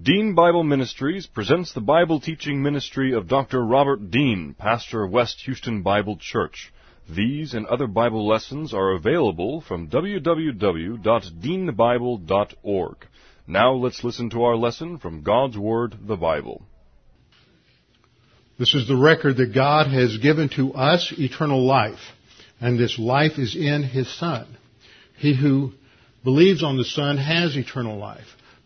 Dean Bible Ministries presents the Bible teaching ministry of Dr. Robert Dean, pastor of West Houston Bible Church. These and other Bible lessons are available from www.deanbible.org. Now let's listen to our lesson from God's Word, the Bible. This is the record that God has given to us eternal life, and this life is in His Son. He who believes on the Son has eternal life.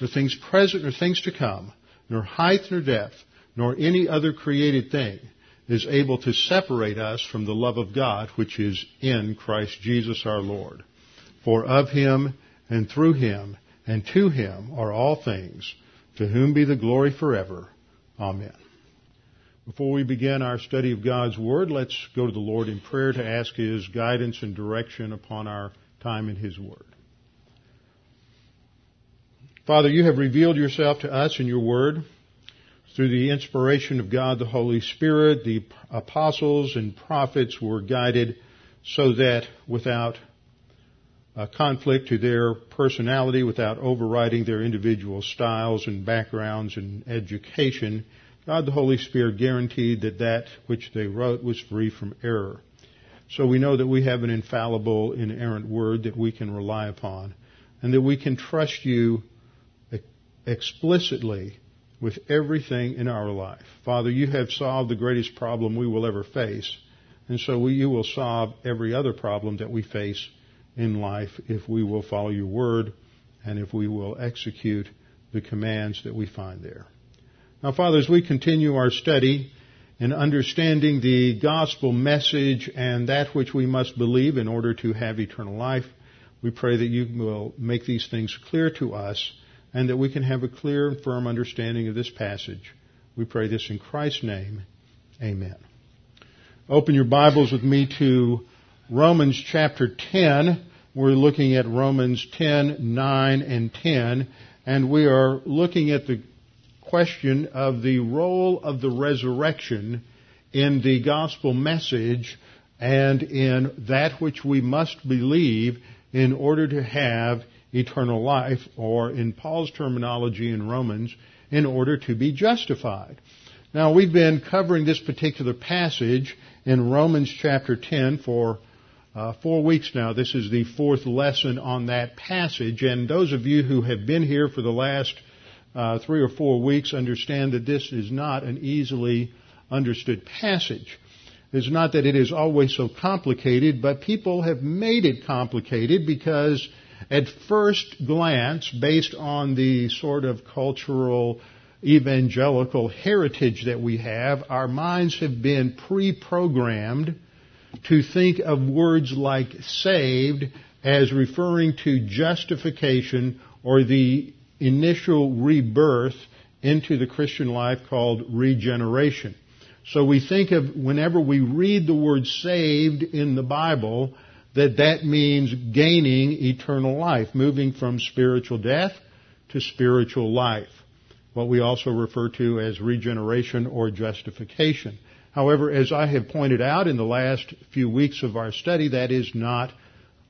nor things present, nor things to come, nor height, nor depth, nor any other created thing is able to separate us from the love of God which is in Christ Jesus our Lord. For of him, and through him, and to him are all things, to whom be the glory forever. Amen. Before we begin our study of God's Word, let's go to the Lord in prayer to ask His guidance and direction upon our time in His Word. Father, you have revealed yourself to us in your Word through the inspiration of God the Holy Spirit. The apostles and prophets were guided so that without a conflict to their personality, without overriding their individual styles and backgrounds and education, God the Holy Spirit guaranteed that that which they wrote was free from error. So we know that we have an infallible, inerrant word that we can rely upon and that we can trust you explicitly with everything in our life. Father, you have solved the greatest problem we will ever face, and so we, you will solve every other problem that we face in life if we will follow your word and if we will execute the commands that we find there. Now, Father, as we continue our study in understanding the gospel message and that which we must believe in order to have eternal life, we pray that you will make these things clear to us and that we can have a clear and firm understanding of this passage. We pray this in Christ's name. Amen. Open your Bibles with me to Romans chapter 10. We're looking at Romans 10, 9, and 10, and we are looking at the question of the role of the resurrection in the gospel message and in that which we must believe in order to have eternal life, or in Paul's terminology in Romans, in order to be justified. Now, we've been covering this particular passage in Romans chapter 10 for uh, four weeks now. This is the fourth lesson on that passage, and those of you who have been here for the last uh, three or four weeks understand that this is not an easily understood passage. It's not that it is always so complicated, but people have made it complicated because at first glance, based on the sort of cultural evangelical heritage that we have, our minds have been pre-programmed to think of words like saved as referring to justification or the initial rebirth into the Christian life called regeneration. So we think of whenever we read the word saved in the Bible, that that means gaining eternal life, moving from spiritual death to spiritual life. What we also refer to as regeneration or justification. However, as I have pointed out in the last few weeks of our study, that is not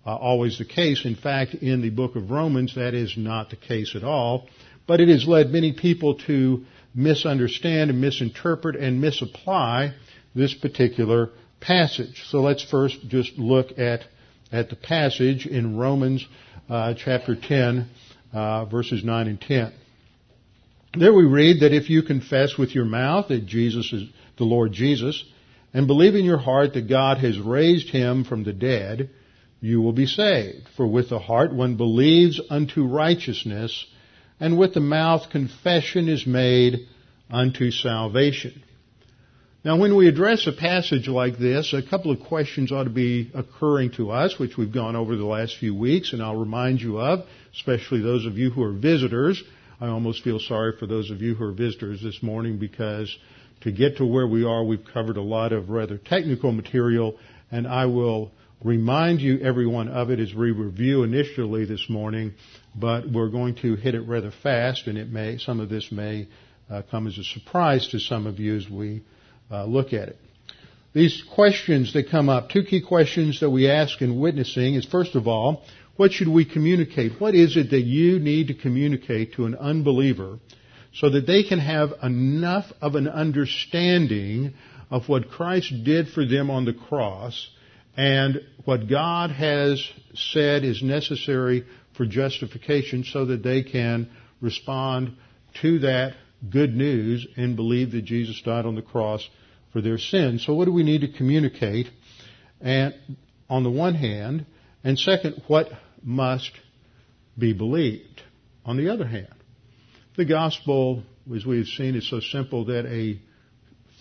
uh, always the case. In fact, in the book of Romans, that is not the case at all. But it has led many people to misunderstand and misinterpret and misapply this particular passage. So let's first just look at, at the passage in Romans uh, chapter 10, uh, verses 9 and 10. There we read that if you confess with your mouth that Jesus is the Lord Jesus, and believe in your heart that God has raised him from the dead, you will be saved. For with the heart one believes unto righteousness, and with the mouth confession is made unto salvation. Now when we address a passage like this, a couple of questions ought to be occurring to us, which we've gone over the last few weeks, and I'll remind you of, especially those of you who are visitors. I almost feel sorry for those of you who are visitors this morning because to get to where we are, we've covered a lot of rather technical material, and I will remind you, everyone, of it as we review initially this morning, but we're going to hit it rather fast, and it may, some of this may uh, come as a surprise to some of you as we uh, look at it. These questions that come up, two key questions that we ask in witnessing is first of all, what should we communicate? What is it that you need to communicate to an unbeliever so that they can have enough of an understanding of what Christ did for them on the cross and what God has said is necessary for justification so that they can respond to that good news and believe that Jesus died on the cross for their sins. So what do we need to communicate? And on the one hand, and second, what must be believed? On the other hand, the gospel, as we've seen, is so simple that a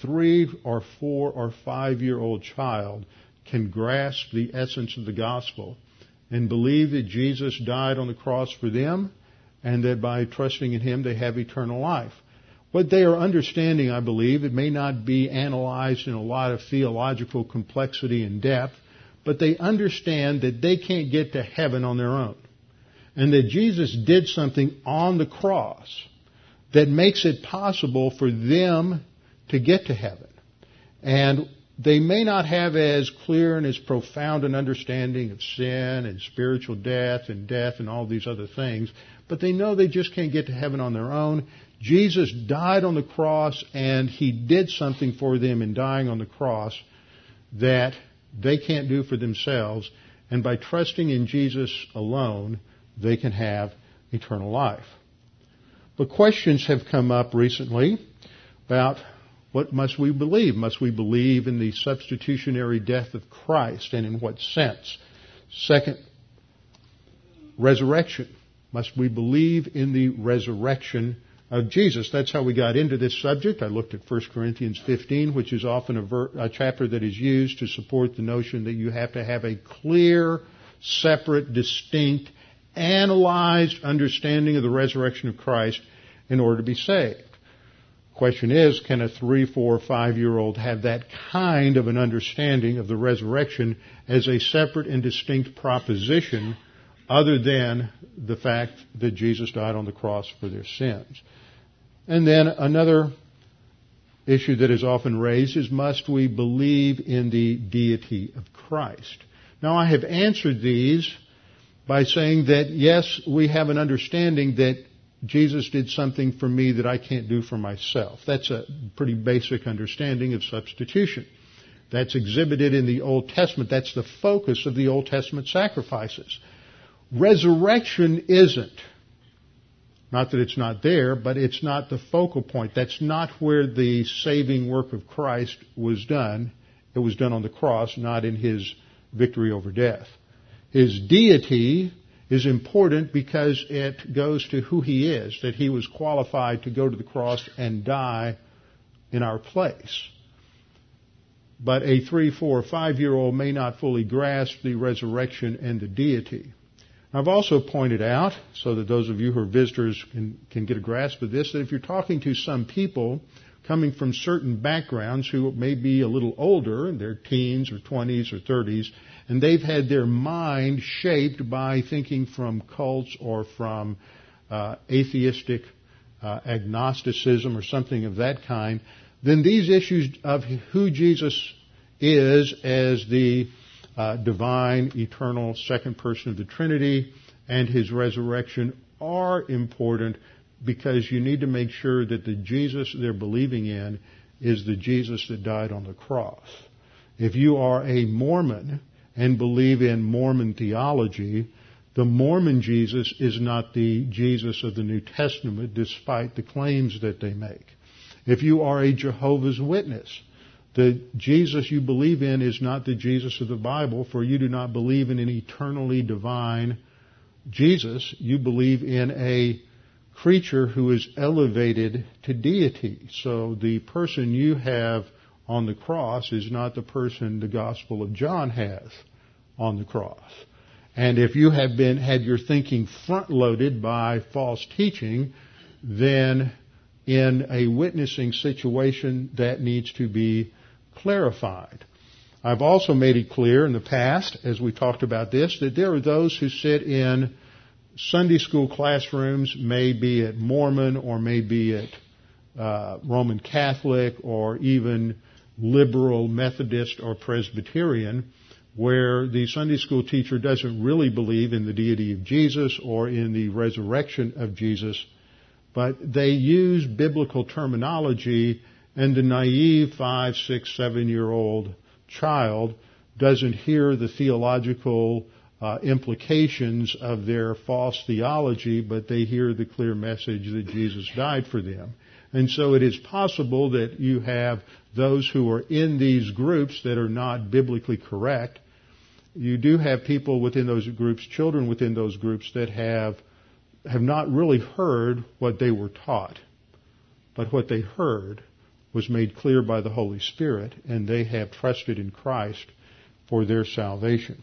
three or four or five year old child can grasp the essence of the gospel and believe that Jesus died on the cross for them and that by trusting in Him they have eternal life. What they are understanding, I believe, it may not be analyzed in a lot of theological complexity and depth, but they understand that they can't get to heaven on their own. And that Jesus did something on the cross that makes it possible for them to get to heaven. And they may not have as clear and as profound an understanding of sin and spiritual death and death and all these other things, but they know they just can't get to heaven on their own. Jesus died on the cross and he did something for them in dying on the cross that they can't do for themselves. And by trusting in Jesus alone, they can have eternal life. But questions have come up recently about what must we believe? Must we believe in the substitutionary death of Christ and in what sense? Second, resurrection. Must we believe in the resurrection of Jesus? That's how we got into this subject. I looked at 1 Corinthians 15, which is often a, ver- a chapter that is used to support the notion that you have to have a clear, separate, distinct, analyzed understanding of the resurrection of Christ in order to be saved. Question is, can a three, four, five year old have that kind of an understanding of the resurrection as a separate and distinct proposition other than the fact that Jesus died on the cross for their sins? And then another issue that is often raised is must we believe in the deity of Christ? Now I have answered these by saying that yes, we have an understanding that Jesus did something for me that I can't do for myself. That's a pretty basic understanding of substitution. That's exhibited in the Old Testament. That's the focus of the Old Testament sacrifices. Resurrection isn't. Not that it's not there, but it's not the focal point. That's not where the saving work of Christ was done. It was done on the cross, not in his victory over death. His deity is important because it goes to who he is, that he was qualified to go to the cross and die in our place. But a three, four, five year old may not fully grasp the resurrection and the deity. I've also pointed out, so that those of you who are visitors can, can get a grasp of this, that if you're talking to some people coming from certain backgrounds who may be a little older, in their teens or 20s or 30s, and they've had their mind shaped by thinking from cults or from uh, atheistic uh, agnosticism or something of that kind, then these issues of who Jesus is as the uh, divine, eternal second person of the Trinity and his resurrection are important because you need to make sure that the Jesus they're believing in is the Jesus that died on the cross. If you are a Mormon and believe in Mormon theology, the Mormon Jesus is not the Jesus of the New Testament despite the claims that they make. If you are a Jehovah's Witness, the Jesus you believe in is not the Jesus of the Bible, for you do not believe in an eternally divine Jesus. You believe in a creature who is elevated to deity. So the person you have on the cross is not the person the Gospel of John has on the cross. And if you have been, had your thinking front loaded by false teaching, then in a witnessing situation that needs to be clarified. I've also made it clear in the past, as we talked about this, that there are those who sit in Sunday school classrooms, maybe at Mormon or maybe at uh, Roman Catholic or even liberal Methodist or Presbyterian, where the Sunday school teacher doesn't really believe in the deity of Jesus or in the resurrection of Jesus, but they use biblical terminology and the naive five, six, seven year old child doesn't hear the theological uh, implications of their false theology, but they hear the clear message that Jesus died for them. And so it is possible that you have those who are in these groups that are not biblically correct. You do have people within those groups, children within those groups that have have not really heard what they were taught, but what they heard was made clear by the Holy Spirit, and they have trusted in Christ for their salvation.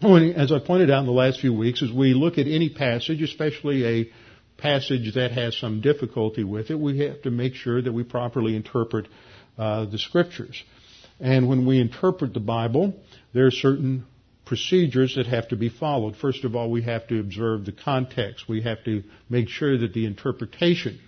As I pointed out in the last few weeks, as we look at any passage, especially a passage that has some difficulty with it, we have to make sure that we properly interpret uh, the scriptures. And when we interpret the Bible, there are certain procedures that have to be followed. First of all, we have to observe the context. We have to make sure that the interpretation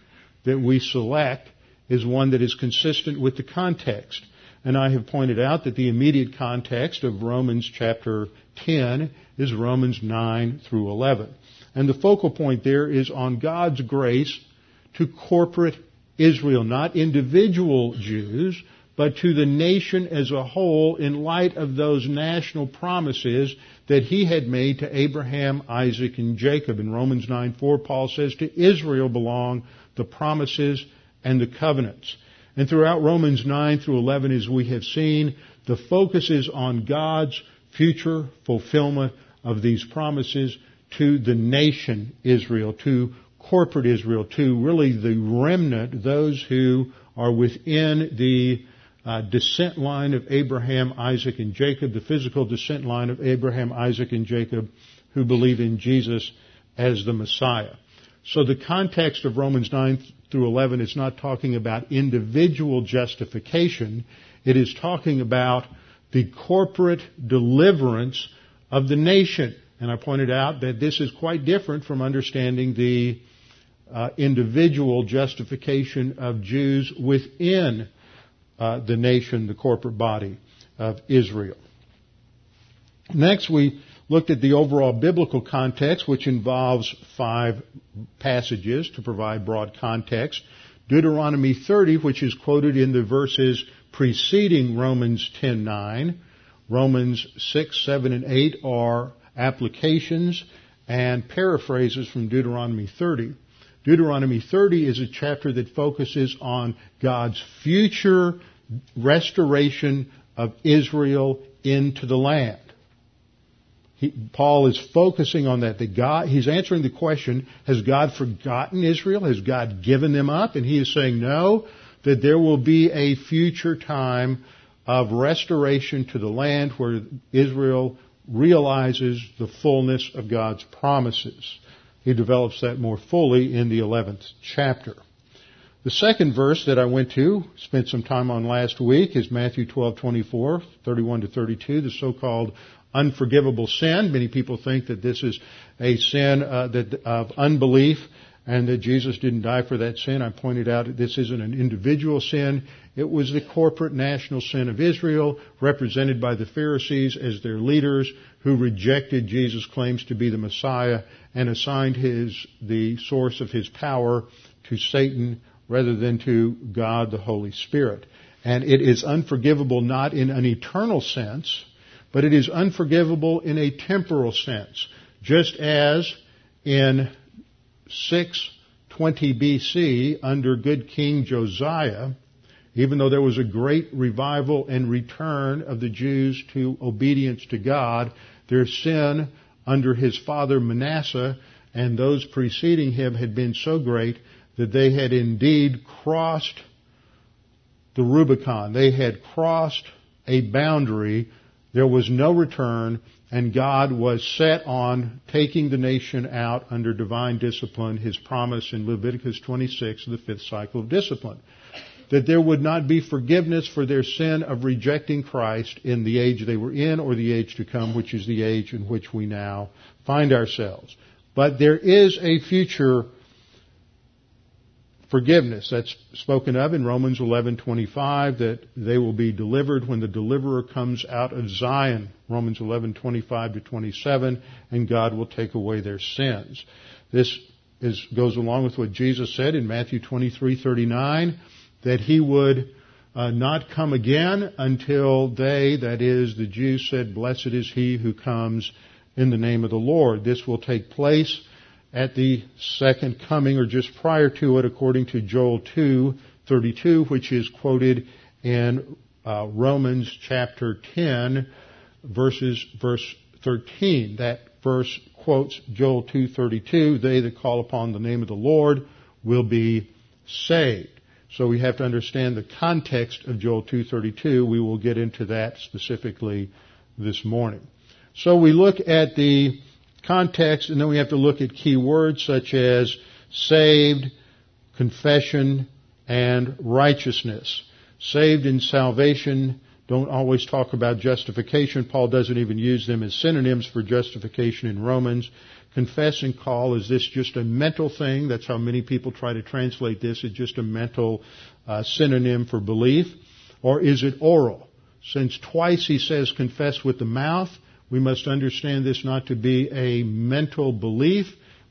that we select is one that is consistent with the context. And I have pointed out that the immediate context of Romans chapter 10 is Romans 9 through 11. And the focal point there is on God's grace to corporate Israel, not individual Jews, but to the nation as a whole in light of those national promises that he had made to Abraham, Isaac, and Jacob. In Romans 9 4, Paul says, To Israel belong the promises and the covenants. And throughout Romans 9 through 11, as we have seen, the focus is on God's future fulfillment of these promises to the nation Israel, to corporate Israel, to really the remnant, those who are within the uh, descent line of Abraham, Isaac, and Jacob, the physical descent line of Abraham, Isaac, and Jacob, who believe in Jesus as the Messiah. So the context of Romans 9 through 11 is not talking about individual justification. It is talking about the corporate deliverance of the nation. And I pointed out that this is quite different from understanding the uh, individual justification of Jews within uh, the nation, the corporate body of Israel. Next, we looked at the overall biblical context, which involves five passages to provide broad context. Deuteronomy 30, which is quoted in the verses preceding Romans 10:9. Romans 6, 7, and 8 are applications and paraphrases from Deuteronomy 30. Deuteronomy 30 is a chapter that focuses on God's future restoration of Israel into the land. He, Paul is focusing on that. That God, he's answering the question, has God forgotten Israel? Has God given them up? And he is saying no, that there will be a future time of restoration to the land where Israel realizes the fullness of God's promises. He develops that more fully in the 11th chapter. The second verse that I went to, spent some time on last week, is Matthew 12:24, 31 to 32, the so-called unforgivable sin. Many people think that this is a sin uh, that, of unbelief and that Jesus didn't die for that sin. I pointed out this isn't an individual sin. It was the corporate national sin of Israel, represented by the Pharisees as their leaders, who rejected Jesus' claims to be the Messiah and assigned his, the source of his power to Satan rather than to God the Holy Spirit. And it is unforgivable not in an eternal sense, but it is unforgivable in a temporal sense. Just as in 620 BC, under good King Josiah, even though there was a great revival and return of the Jews to obedience to God, their sin under his father Manasseh and those preceding him had been so great that they had indeed crossed the Rubicon. They had crossed a boundary There was no return, and God was set on taking the nation out under divine discipline, his promise in Leviticus 26, the fifth cycle of discipline. That there would not be forgiveness for their sin of rejecting Christ in the age they were in or the age to come, which is the age in which we now find ourselves. But there is a future forgiveness that's spoken of in Romans 11:25 that they will be delivered when the deliverer comes out of Zion. Romans 11:25 to 27 and God will take away their sins. This is, goes along with what Jesus said in Matthew 23:39 that he would uh, not come again until they that is the Jews said blessed is he who comes in the name of the Lord. This will take place at the second coming or just prior to it according to Joel 2:32 which is quoted in uh, Romans chapter 10 verses verse 13 that verse quotes Joel 2:32 they that call upon the name of the Lord will be saved. So we have to understand the context of Joel 2:32 we will get into that specifically this morning. So we look at the context, and then we have to look at key words such as saved, confession, and righteousness. Saved and salvation don't always talk about justification. Paul doesn't even use them as synonyms for justification in Romans. Confess and call, is this just a mental thing? That's how many people try to translate this. It's just a mental uh, synonym for belief. Or is it oral? Since twice he says confess with the mouth, we must understand this not to be a mental belief,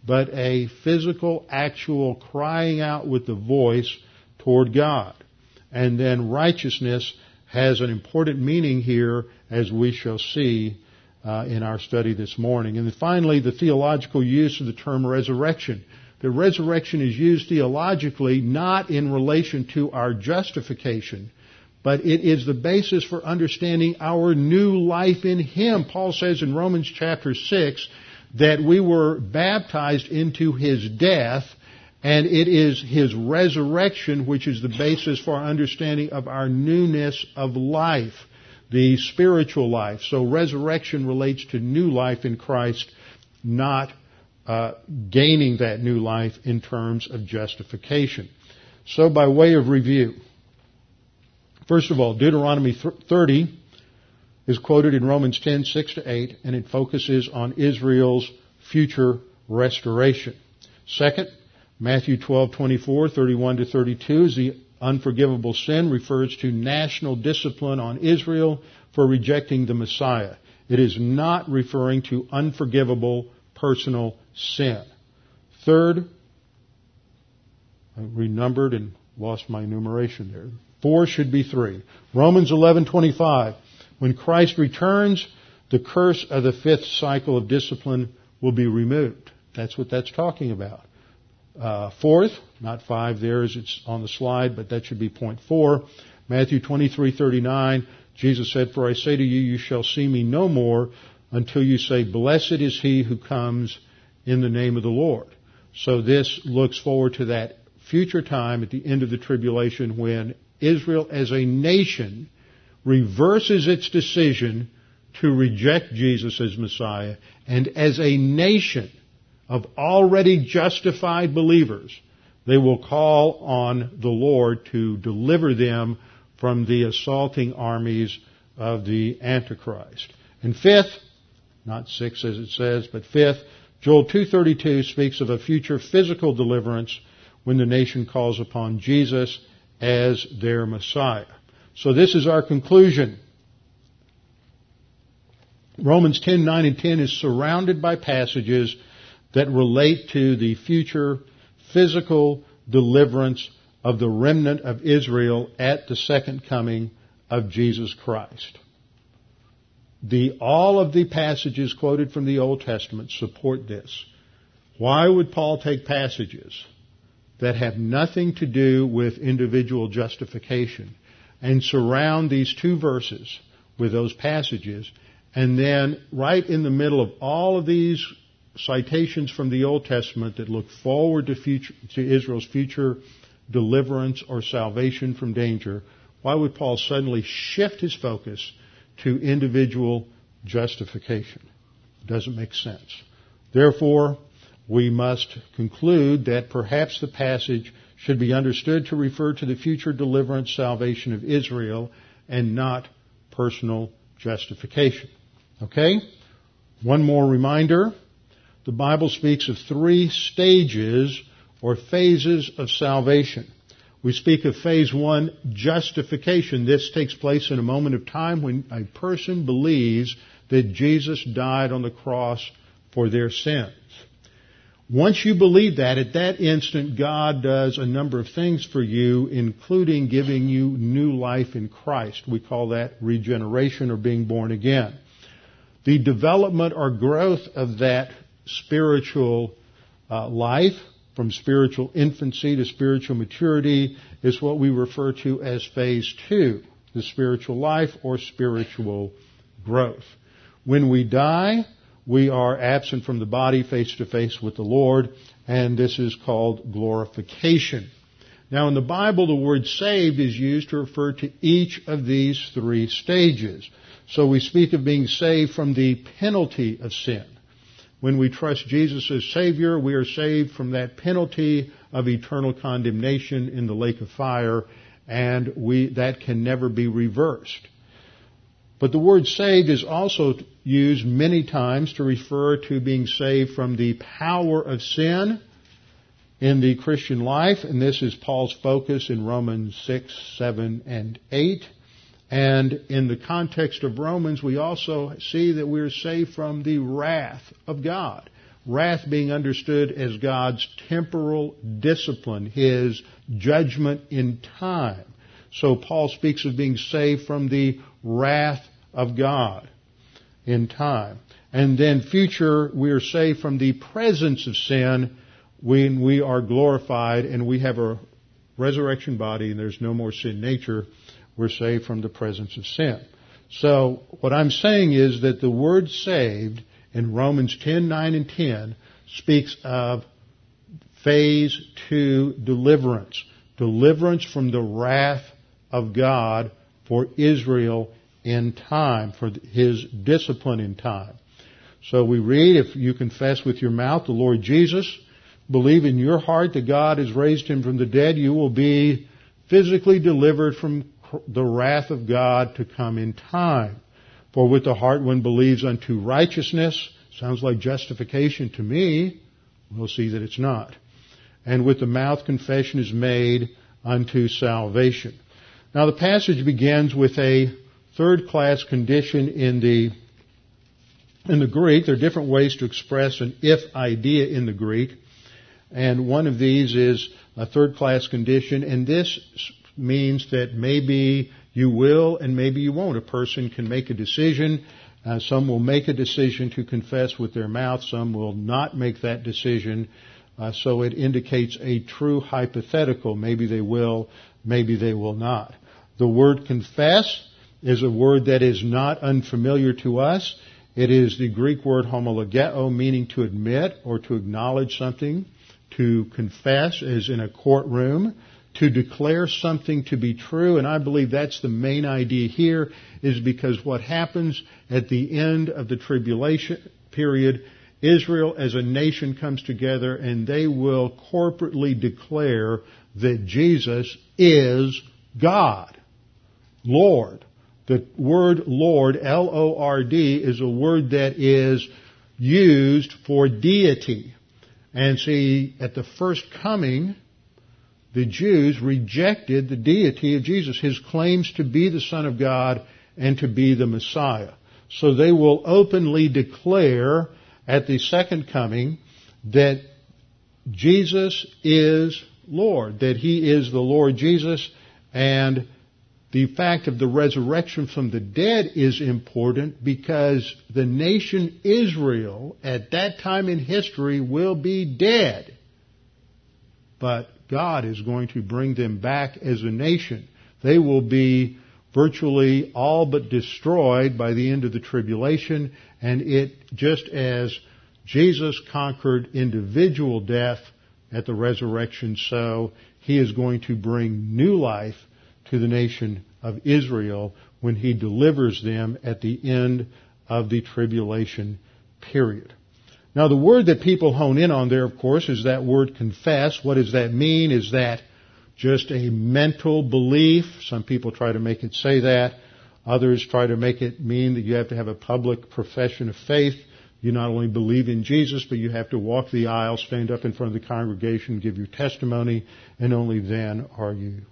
but a physical, actual crying out with the voice toward God. And then righteousness has an important meaning here, as we shall see uh, in our study this morning. And finally, the theological use of the term resurrection. The resurrection is used theologically not in relation to our justification, but it is the basis for understanding our new life in Him. Paul says in Romans chapter 6 that we were baptized into His death, and it is His resurrection which is the basis for our understanding of our newness of life, the spiritual life. So resurrection relates to new life in Christ, not uh, gaining that new life in terms of justification. So by way of review, First of all, Deuteronomy 30 is quoted in Romans 10, 6 to 8, and it focuses on Israel's future restoration. Second, Matthew 12, 24, 31 to 32 is the unforgivable sin refers to national discipline on Israel for rejecting the Messiah. It is not referring to unforgivable personal sin. Third, I renumbered and lost my enumeration there. Four should be three. Romans 11:25. When Christ returns, the curse of the fifth cycle of discipline will be removed. That's what that's talking about. Uh, fourth, not five there as it's on the slide, but that should be point four. Matthew 23:39. Jesus said, "For I say to you, you shall see me no more until you say, Blessed is he who comes in the name of the Lord." So this looks forward to that future time at the end of the tribulation when Israel as a nation reverses its decision to reject Jesus as Messiah, and as a nation of already justified believers, they will call on the Lord to deliver them from the assaulting armies of the Antichrist. And fifth, not six as it says, but fifth, Joel 2.32 speaks of a future physical deliverance when the nation calls upon Jesus as their Messiah. So this is our conclusion. Romans 10, 9, and 10 is surrounded by passages that relate to the future physical deliverance of the remnant of Israel at the second coming of Jesus Christ. The, all of the passages quoted from the Old Testament support this. Why would Paul take passages that have nothing to do with individual justification and surround these two verses with those passages and then right in the middle of all of these citations from the Old Testament that look forward to, future, to Israel's future deliverance or salvation from danger, why would Paul suddenly shift his focus to individual justification. Doesn't make sense. Therefore, we must conclude that perhaps the passage should be understood to refer to the future deliverance salvation of Israel and not personal justification. Okay? One more reminder. The Bible speaks of three stages or phases of salvation. We speak of phase one, justification. This takes place in a moment of time when a person believes that Jesus died on the cross for their sins. Once you believe that, at that instant, God does a number of things for you, including giving you new life in Christ. We call that regeneration or being born again. The development or growth of that spiritual uh, life from spiritual infancy to spiritual maturity is what we refer to as phase two, the spiritual life or spiritual growth. When we die, we are absent from the body face to face with the Lord, and this is called glorification. Now in the Bible, the word saved is used to refer to each of these three stages. So we speak of being saved from the penalty of sin. When we trust Jesus as Savior, we are saved from that penalty of eternal condemnation in the lake of fire, and we, that can never be reversed. But the word saved is also used many times to refer to being saved from the power of sin in the Christian life, and this is Paul's focus in Romans 6, 7, and 8. And in the context of Romans, we also see that we are saved from the wrath of God. Wrath being understood as God's temporal discipline, His judgment in time. So Paul speaks of being saved from the wrath of God in time. And then future, we are saved from the presence of sin when we are glorified and we have a resurrection body and there's no more sin nature we're saved from the presence of sin. So what I'm saying is that the word saved in Romans 10, 9, and 10 speaks of phase two deliverance. Deliverance from the wrath of God for Israel in time, for his discipline in time. So we read, if you confess with your mouth the Lord Jesus, believe in your heart that God has raised him from the dead, you will be physically delivered from the wrath of God to come in time. For with the heart one believes unto righteousness, sounds like justification to me, we'll see that it's not. And with the mouth confession is made unto salvation. Now the passage begins with a third class condition in the in the Greek. There are different ways to express an if idea in the Greek. And one of these is a third class condition, and this means that maybe you will and maybe you won't. A person can make a decision. Uh, some will make a decision to confess with their mouth. Some will not make that decision. Uh, so it indicates a true hypothetical. Maybe they will, maybe they will not. The word confess is a word that is not unfamiliar to us. It is the Greek word homologeo, meaning to admit or to acknowledge something. To confess as in a courtroom to declare something to be true, and I believe that's the main idea here, is because what happens at the end of the tribulation period, Israel as a nation comes together and they will corporately declare that Jesus is God, Lord. The word Lord, L-O-R-D, is a word that is used for deity. And see, at the first coming, the Jews rejected the deity of Jesus, his claims to be the Son of God and to be the Messiah. So they will openly declare at the second coming that Jesus is Lord, that he is the Lord Jesus, and the fact of the resurrection from the dead is important because the nation Israel at that time in history will be dead. But God is going to bring them back as a nation. They will be virtually all but destroyed by the end of the tribulation, and it, just as Jesus conquered individual death at the resurrection, so he is going to bring new life to the nation of Israel when he delivers them at the end of the tribulation period. Now the word that people hone in on there, of course, is that word confess. What does that mean? Is that just a mental belief? Some people try to make it say that. Others try to make it mean that you have to have a public profession of faith. You not only believe in Jesus, but you have to walk the aisle, stand up in front of the congregation, give your testimony, and only then are you,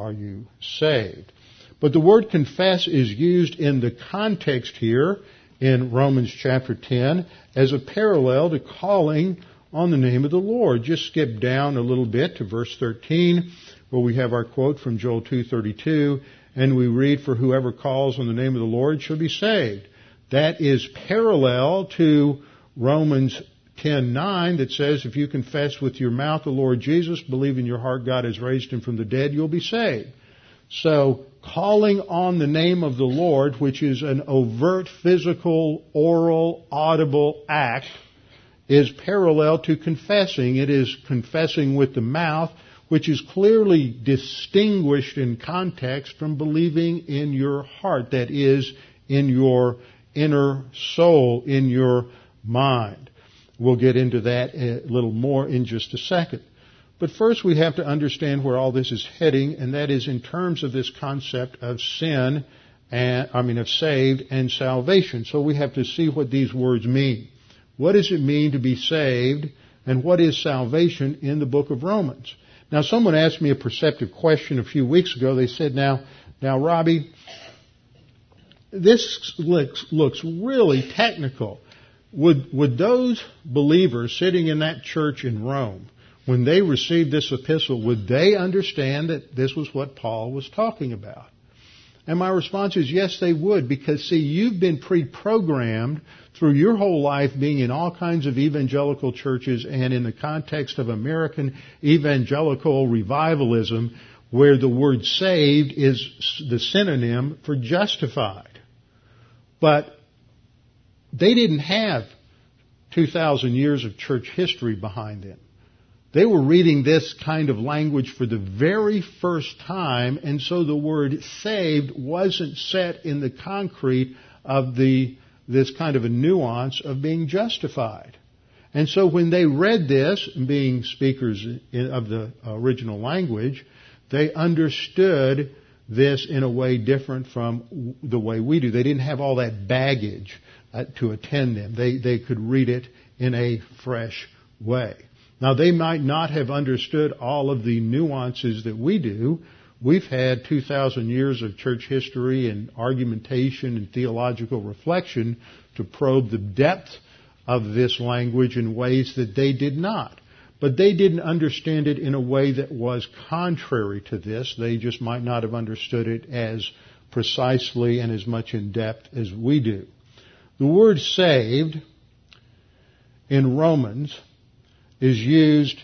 are you saved. But the word confess is used in the context here in Romans chapter 10 as a parallel to calling on the name of the Lord. Just skip down a little bit to verse 13 where we have our quote from Joel 2:32 and we read for whoever calls on the name of the Lord shall be saved. That is parallel to Romans 10:9 that says if you confess with your mouth the Lord Jesus, believe in your heart God has raised him from the dead, you'll be saved. So, calling on the name of the Lord, which is an overt physical, oral, audible act, is parallel to confessing. It is confessing with the mouth, which is clearly distinguished in context from believing in your heart, that is, in your inner soul, in your mind. We'll get into that a little more in just a second. But first we have to understand where all this is heading, and that is in terms of this concept of sin, and, I mean of saved and salvation. So we have to see what these words mean. What does it mean to be saved, and what is salvation in the book of Romans? Now someone asked me a perceptive question a few weeks ago. They said, now, now Robbie, this looks, looks really technical. Would, would those believers sitting in that church in Rome, when they received this epistle, would they understand that this was what Paul was talking about? And my response is yes, they would, because see, you've been pre-programmed through your whole life being in all kinds of evangelical churches and in the context of American evangelical revivalism, where the word saved is the synonym for justified. But they didn't have 2,000 years of church history behind them. They were reading this kind of language for the very first time, and so the word saved wasn't set in the concrete of the, this kind of a nuance of being justified. And so when they read this, being speakers of the original language, they understood this in a way different from the way we do. They didn't have all that baggage uh, to attend them. They, they could read it in a fresh way. Now they might not have understood all of the nuances that we do. We've had 2,000 years of church history and argumentation and theological reflection to probe the depth of this language in ways that they did not. But they didn't understand it in a way that was contrary to this. They just might not have understood it as precisely and as much in depth as we do. The word saved in Romans is used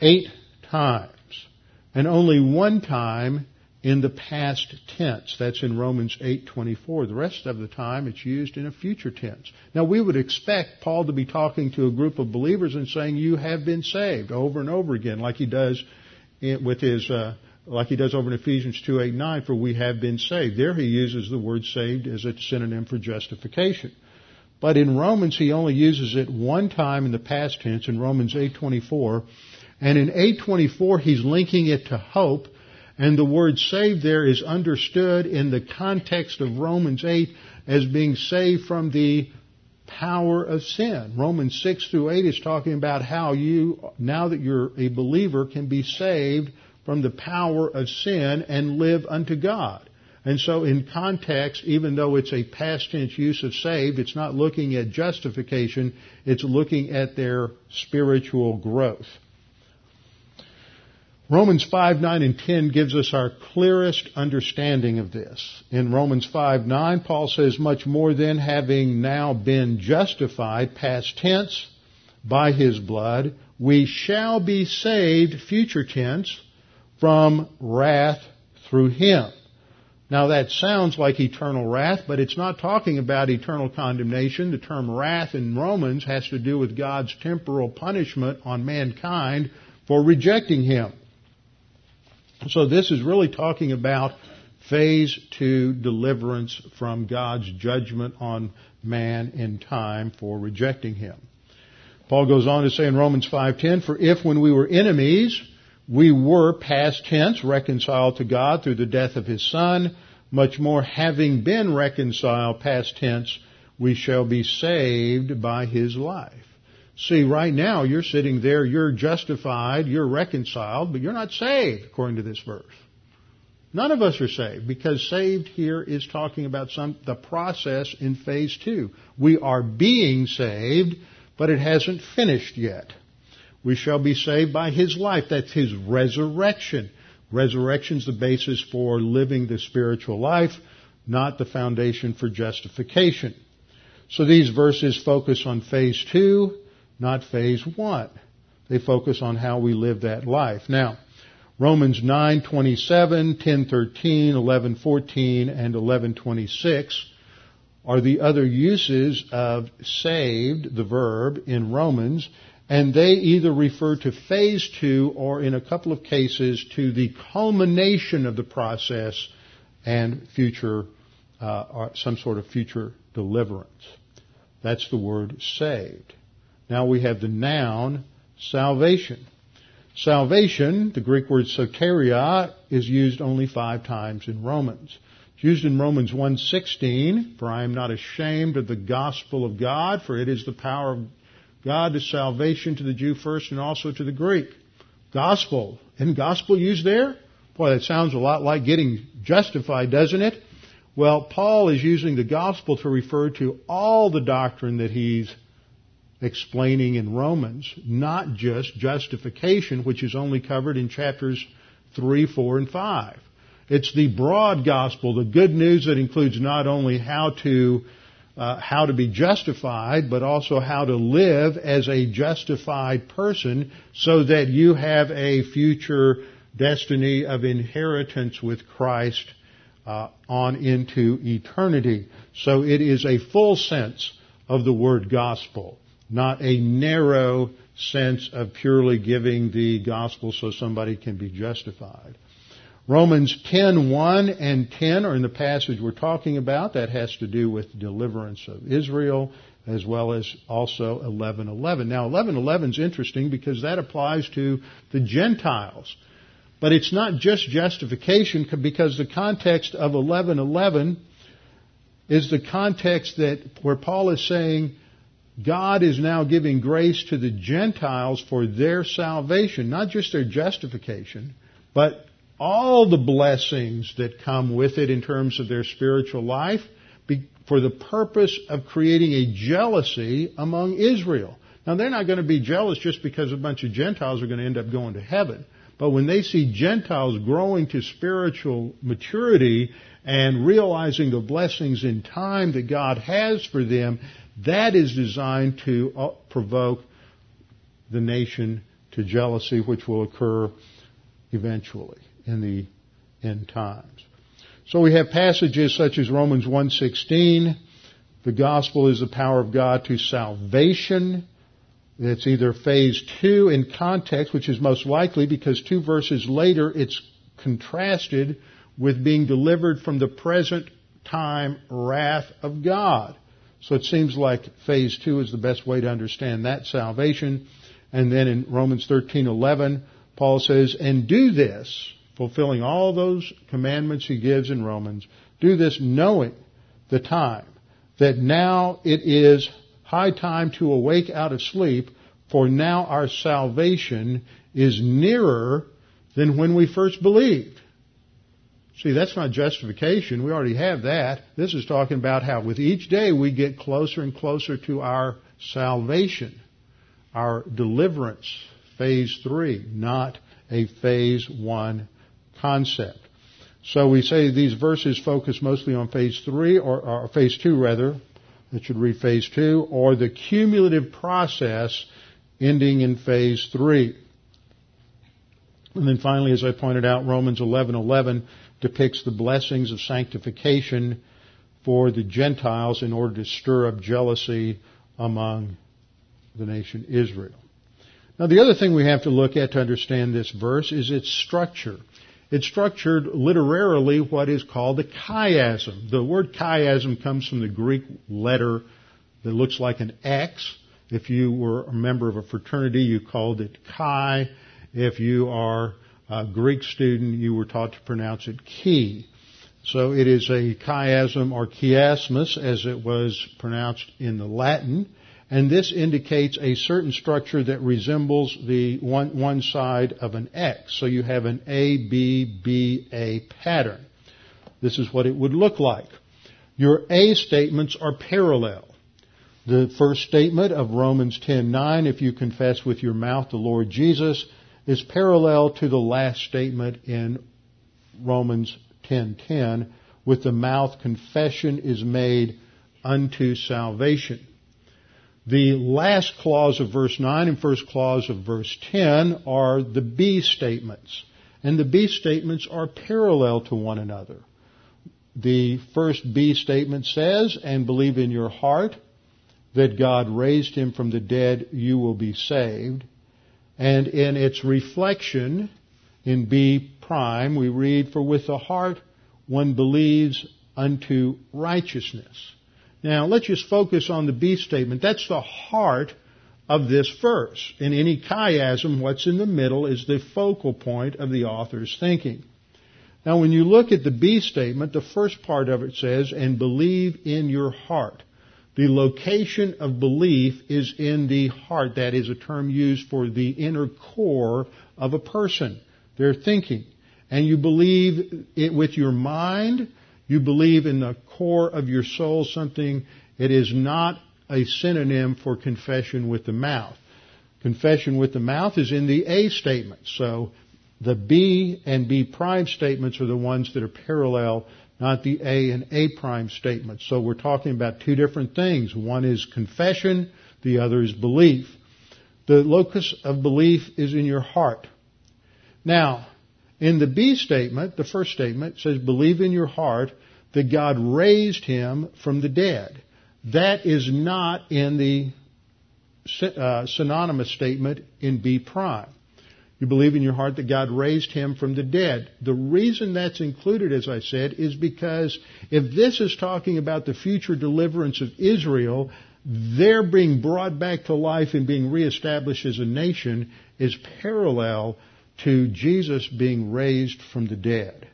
eight times and only one time in the past tense. That's in Romans 8:24. The rest of the time it's used in a future tense. Now we would expect Paul to be talking to a group of believers and saying you have been saved over and over again like he does with his uh, like he does over in Ephesians 2, 8, 9, for we have been saved. There he uses the word saved as a synonym for justification. But in Romans, he only uses it one time in the past tense in Romans 8:24, and in 8:24 he's linking it to hope, and the word saved there is understood in the context of Romans 8 as being saved from the power of sin. Romans 6 through 8 is talking about how you, now that you're a believer, can be saved from the power of sin and live unto God. And so in context, even though it's a past tense use of saved, it's not looking at justification, it's looking at their spiritual growth. Romans 5, 9, and 10 gives us our clearest understanding of this. In Romans 5, 9, Paul says, much more than having now been justified, past tense, by his blood, we shall be saved, future tense, from wrath through him. Now that sounds like eternal wrath, but it's not talking about eternal condemnation. The term wrath in Romans has to do with God's temporal punishment on mankind for rejecting Him. So this is really talking about Phase two, deliverance from God's judgment on man in time for rejecting him. Paul goes on to say in Romans 5:10, "For if when we were enemies, we were past tense reconciled to God through the death of his son, much more having been reconciled past tense, we shall be saved by his life." See, right now you're sitting there, you're justified, you're reconciled, but you're not saved according to this verse. None of us are saved because saved here is talking about some, the process in phase two. We are being saved, but it hasn't finished yet. We shall be saved by His life. That's His resurrection. Resurrection is the basis for living the spiritual life, not the foundation for justification. So these verses focus on phase two, not phase one. They focus on how we live that life. Now, Romans 9:27, 10:13, 11:14, and 11:26 are the other uses of saved, the verb, in Romans, and they either refer to phase two or in a couple of cases to the culmination of the process and future, uh, some sort of future deliverance. That's the word saved. Now we have the noun salvation. Salvation, the Greek word soteria, is used only five times in Romans. It's used in Romans 1.16, for I am not ashamed of the gospel of God, for it is the power of God to salvation to the Jew first and also to the Greek. Gospel. Isn't gospel used there? Boy, that sounds a lot like getting justified, doesn't it? Well, Paul is using the gospel to refer to all the doctrine that he's explaining in Romans, not just justification, which is only covered in chapters 3, 4, and 5. It's the broad gospel, the good news that includes not only how to uh, how to be justified, but also how to live as a justified person so that you have a future destiny of inheritance with Christ uh, on into eternity. So it is a full sense of the word gospel not a narrow sense of purely giving the gospel so somebody can be justified. Romans 10:1 and 10 are in the passage we're talking about. That has to do with deliverance of Israel as well as also 11:11. Now 11:11 is interesting because that applies to the Gentiles. But it's not just justification because the context of 11:11 is the context that where Paul is saying God is now giving grace to the Gentiles for their salvation, not just their justification, but all the blessings that come with it in terms of their spiritual life for the purpose of creating a jealousy among Israel. Now they're not going to be jealous just because a bunch of Gentiles are going to end up going to heaven. But when they see Gentiles growing to spiritual maturity and realizing the blessings in time that God has for them, that is designed to uh, provoke the nation to jealousy, which will occur eventually in the end times. So we have passages such as Romans 1:16, the gospel is the power of God to salvation. It's either phase 2 in context, which is most likely because two verses later it's contrasted with being delivered from the present time wrath of God. So it seems like phase two is the best way to understand that salvation. And then in Romans 13:11, Paul says, "And do this, fulfilling all those commandments he gives in Romans, do this knowing the time that now it is high time to awake out of sleep, for now our salvation is nearer than when we first believed." See, that's not justification. We already have that. This is talking about how with each day we get closer and closer to our salvation, our deliverance, phase three, not a phase one concept. So we say these verses focus mostly on phase three, or, or phase two rather, that should read phase two, or the cumulative process ending in phase three. And then finally, as I pointed out, Romans 11:11 depicts the blessings of sanctification for the Gentiles in order to stir up jealousy among the nation Israel. Now the other thing we have to look at to understand this verse is its structure. It's structured literarily what is called a chiasm. The word chiasm comes from the Greek letter that looks like an X. If you were a member of a fraternity, you called it chi. If you are a Greek student, you were taught to pronounce it chi. So it is a chiasm or chiasmus as it was pronounced in the Latin. And this indicates a certain structure that resembles the one, one side of an X. So you have an A, B, B, A pattern. This is what it would look like. Your A statements are parallel. The first statement of Romans 10:9, if you confess with your mouth the Lord Jesus, is parallel to the last statement in Romans 10:10, with the mouth confession is made unto salvation. The last clause of verse 9 and first clause of verse 10 are the B statements. And the B statements are parallel to one another. The first B statement says, and believe in your heart that God raised him from the dead, you will be saved. And in its reflection, in B prime, we read, for with the heart one believes unto righteousness. Now, let's just focus on the B statement. That's the heart of this verse. In any chiasm, what's in the middle is the focal point of the author's thinking. Now, when you look at the B statement, the first part of it says, and believe in your heart. The location of belief is in the heart. That is a term used for the inner core of a person, their thinking. And you believe it with your mind, you believe in the core of your soul something, it is not a synonym for confession with the mouth. Confession with the mouth is in the A statement. So the B and B prime statements are the ones that are parallel, not the A and A prime statements. So we're talking about two different things. One is confession, the other is belief. The locus of belief is in your heart. Now, in the B statement, the first statement says, believe in your heart that God raised him from the dead. That is not in the uh, synonymous statement in B prime. You believe in your heart that God raised him from the dead. The reason that's included, as I said, is because if this is talking about the future deliverance of Israel, their being brought back to life and being reestablished as a nation is parallel to Jesus being raised from the dead.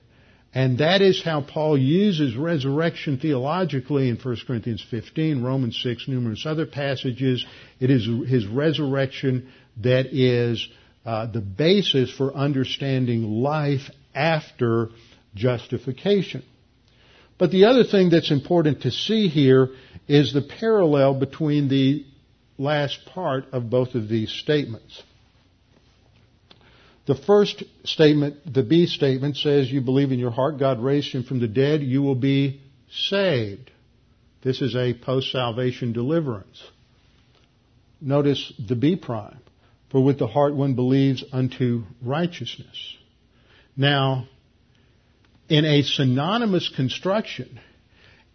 And that is how Paul uses resurrection theologically in 1 Corinthians 15, Romans 6, numerous other passages. It is his resurrection that is uh, the basis for understanding life after justification. But the other thing that's important to see here is the parallel between the last part of both of these statements. The first statement, the B statement, says you believe in your heart God raised him from the dead, you will be saved. This is a post-salvation deliverance. Notice the B prime. For with the heart one believes unto righteousness. Now, in a synonymous construction,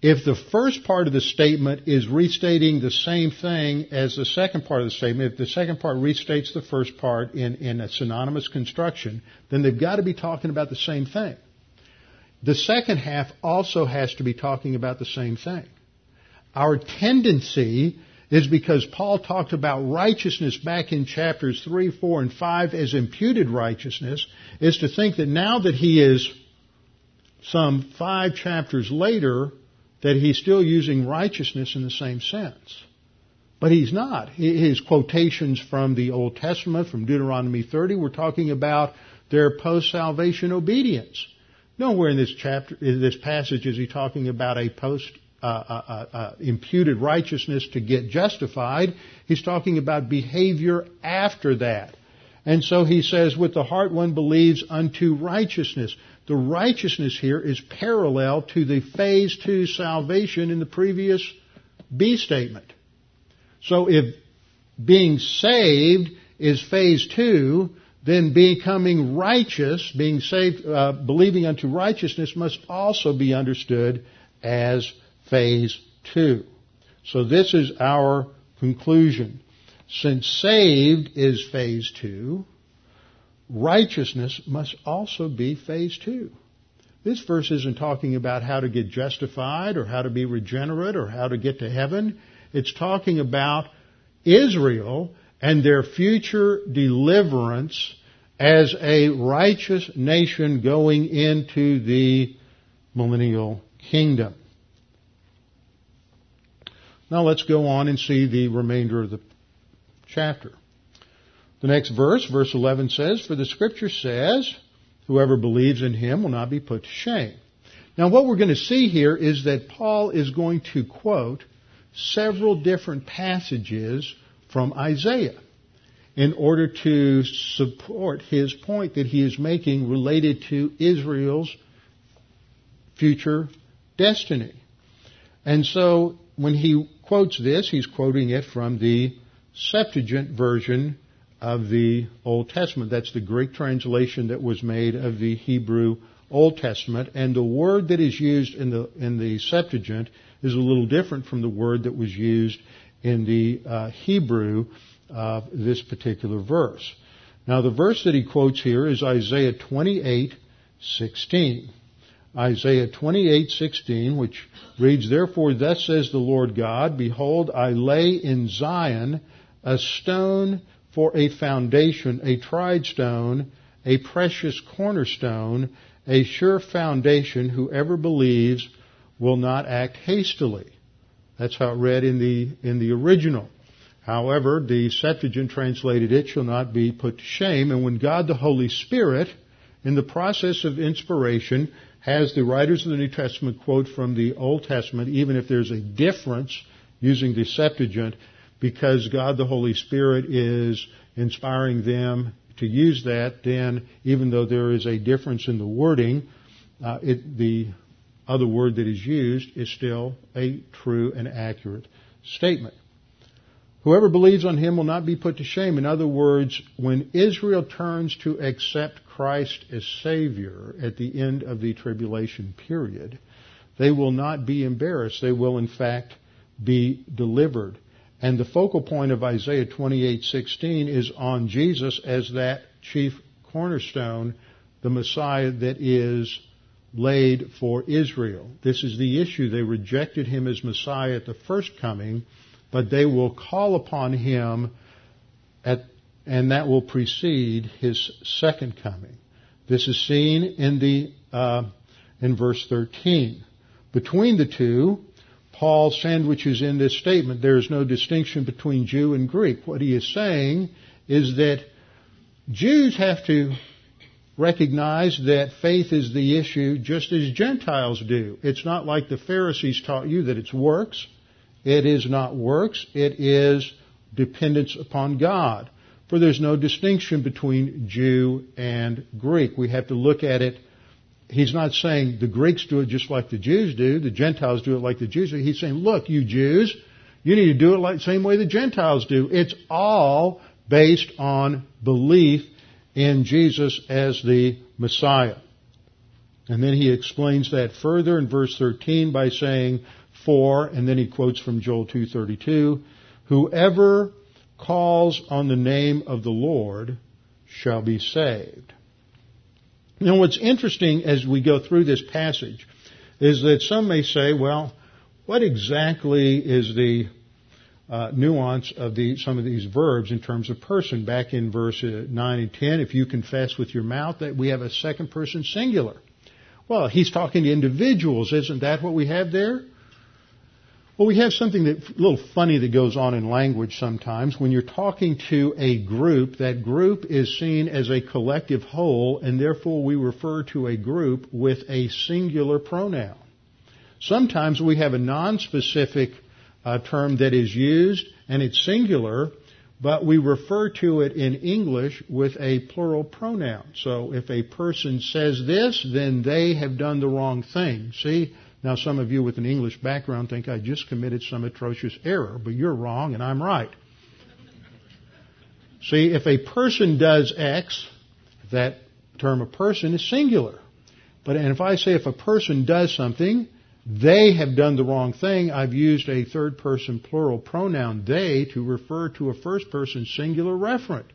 if the first part of the statement is restating the same thing as the second part of the statement, if the second part restates the first part in, in a synonymous construction, then they've got to be talking about the same thing. The second half also has to be talking about the same thing. Our tendency is because Paul talked about righteousness back in chapters 3, 4, and 5 as imputed righteousness, is to think that now that he is some five chapters later, that he's still using righteousness in the same sense. But he's not. His quotations from the Old Testament, from Deuteronomy 30, were talking about their post-salvation obedience. Nowhere in this chapter, in this passage, is he talking about a post uh, uh, uh, uh imputed righteousness to get justified. He's talking about behavior after that. And so he says, with the heart one believes unto righteousness. The righteousness here is parallel to the phase two salvation in the previous B statement. So if being saved is phase two, then becoming righteous, being saved, uh, believing unto righteousness must also be understood as phase two. So this is our conclusion. Since saved is phase two, righteousness must also be phase two. This verse isn't talking about how to get justified or how to be regenerate or how to get to heaven. It's talking about Israel and their future deliverance as a righteous nation going into the millennial kingdom. Now let's go on and see the remainder of the chapter. The next verse, verse 11 says, For the scripture says, whoever believes in him will not be put to shame. Now what we're going to see here is that Paul is going to quote several different passages from Isaiah in order to support his point that he is making related to Israel's future destiny. And so when he quotes this, he's quoting it from the Septuagint version of the Old Testament. That's the Greek translation that was made of the Hebrew Old Testament. And the word that is used in the, in the Septuagint is a little different from the word that was used in the uh, Hebrew of this particular verse. Now the verse that he quotes here is Isaiah 28:16. Isaiah 28:16 which reads therefore thus says the Lord God behold I lay in Zion a stone for a foundation a tried stone a precious cornerstone a sure foundation whoever believes will not act hastily that's how it read in the in the original However, the Septuagint translated, it shall not be put to shame. And when God the Holy Spirit, in the process of inspiration, has the writers of the New Testament quote from the Old Testament, even if there's a difference using the Septuagint, because God the Holy Spirit is inspiring them to use that, then even though there is a difference in the wording, uh, it, the other word that is used is still a true and accurate statement. Whoever believes on him will not be put to shame. In other words, when Israel turns to accept Christ as Savior at the end of the tribulation period, they will not be embarrassed. They will in fact be delivered. And the focal point of Isaiah 28:16 is on Jesus as that chief cornerstone, the Messiah that is laid for Israel. This is the issue. They rejected him as Messiah at the first coming but they will call upon him at, and that will precede his second coming. This is seen in the uh, in verse 13. Between the two, Paul sandwiches in this statement there is no distinction between Jew and Greek. What he is saying is that Jews have to recognize that faith is the issue just as Gentiles do. It's not like the Pharisees taught you that it's works. It is not works, it is dependence upon God. For there's no distinction between Jew and Greek. We have to look at it. He's not saying the Greeks do it just like the Jews do, the Gentiles do it like the Jews do. He's saying, look, you Jews, you need to do it like the same way the Gentiles do. It's all based on belief in Jesus as the Messiah. And then he explains that further in verse 13 by saying, for, and then he quotes from Joel 2.32, whoever calls on the name of the Lord shall be saved. Now what's interesting as we go through this passage is that some may say, well, what exactly is the uh, nuance of the, some of these verbs in terms of person? Back in verse uh, 9 and 10, if you confess with your mouth that we have a second person singular. Well, he's talking to individuals. Isn't that what we have there? Well, we have something that, a little funny that goes on in language sometimes. When you're talking to a group, that group is seen as a collective whole, and therefore we refer to a group with a singular pronoun. Sometimes we have a non-specific uh, term that is used, and it's singular, but we refer to it in English with a plural pronoun. So if a person says this, then they have done the wrong thing. See? Now, some of you with an English background think I just committed some atrocious error, but you're wrong and I'm right. See, if a person does X, that term a person is singular. But and if I say if a person does something, they have done the wrong thing, I've used a third person plural pronoun they to refer to a first person singular referent.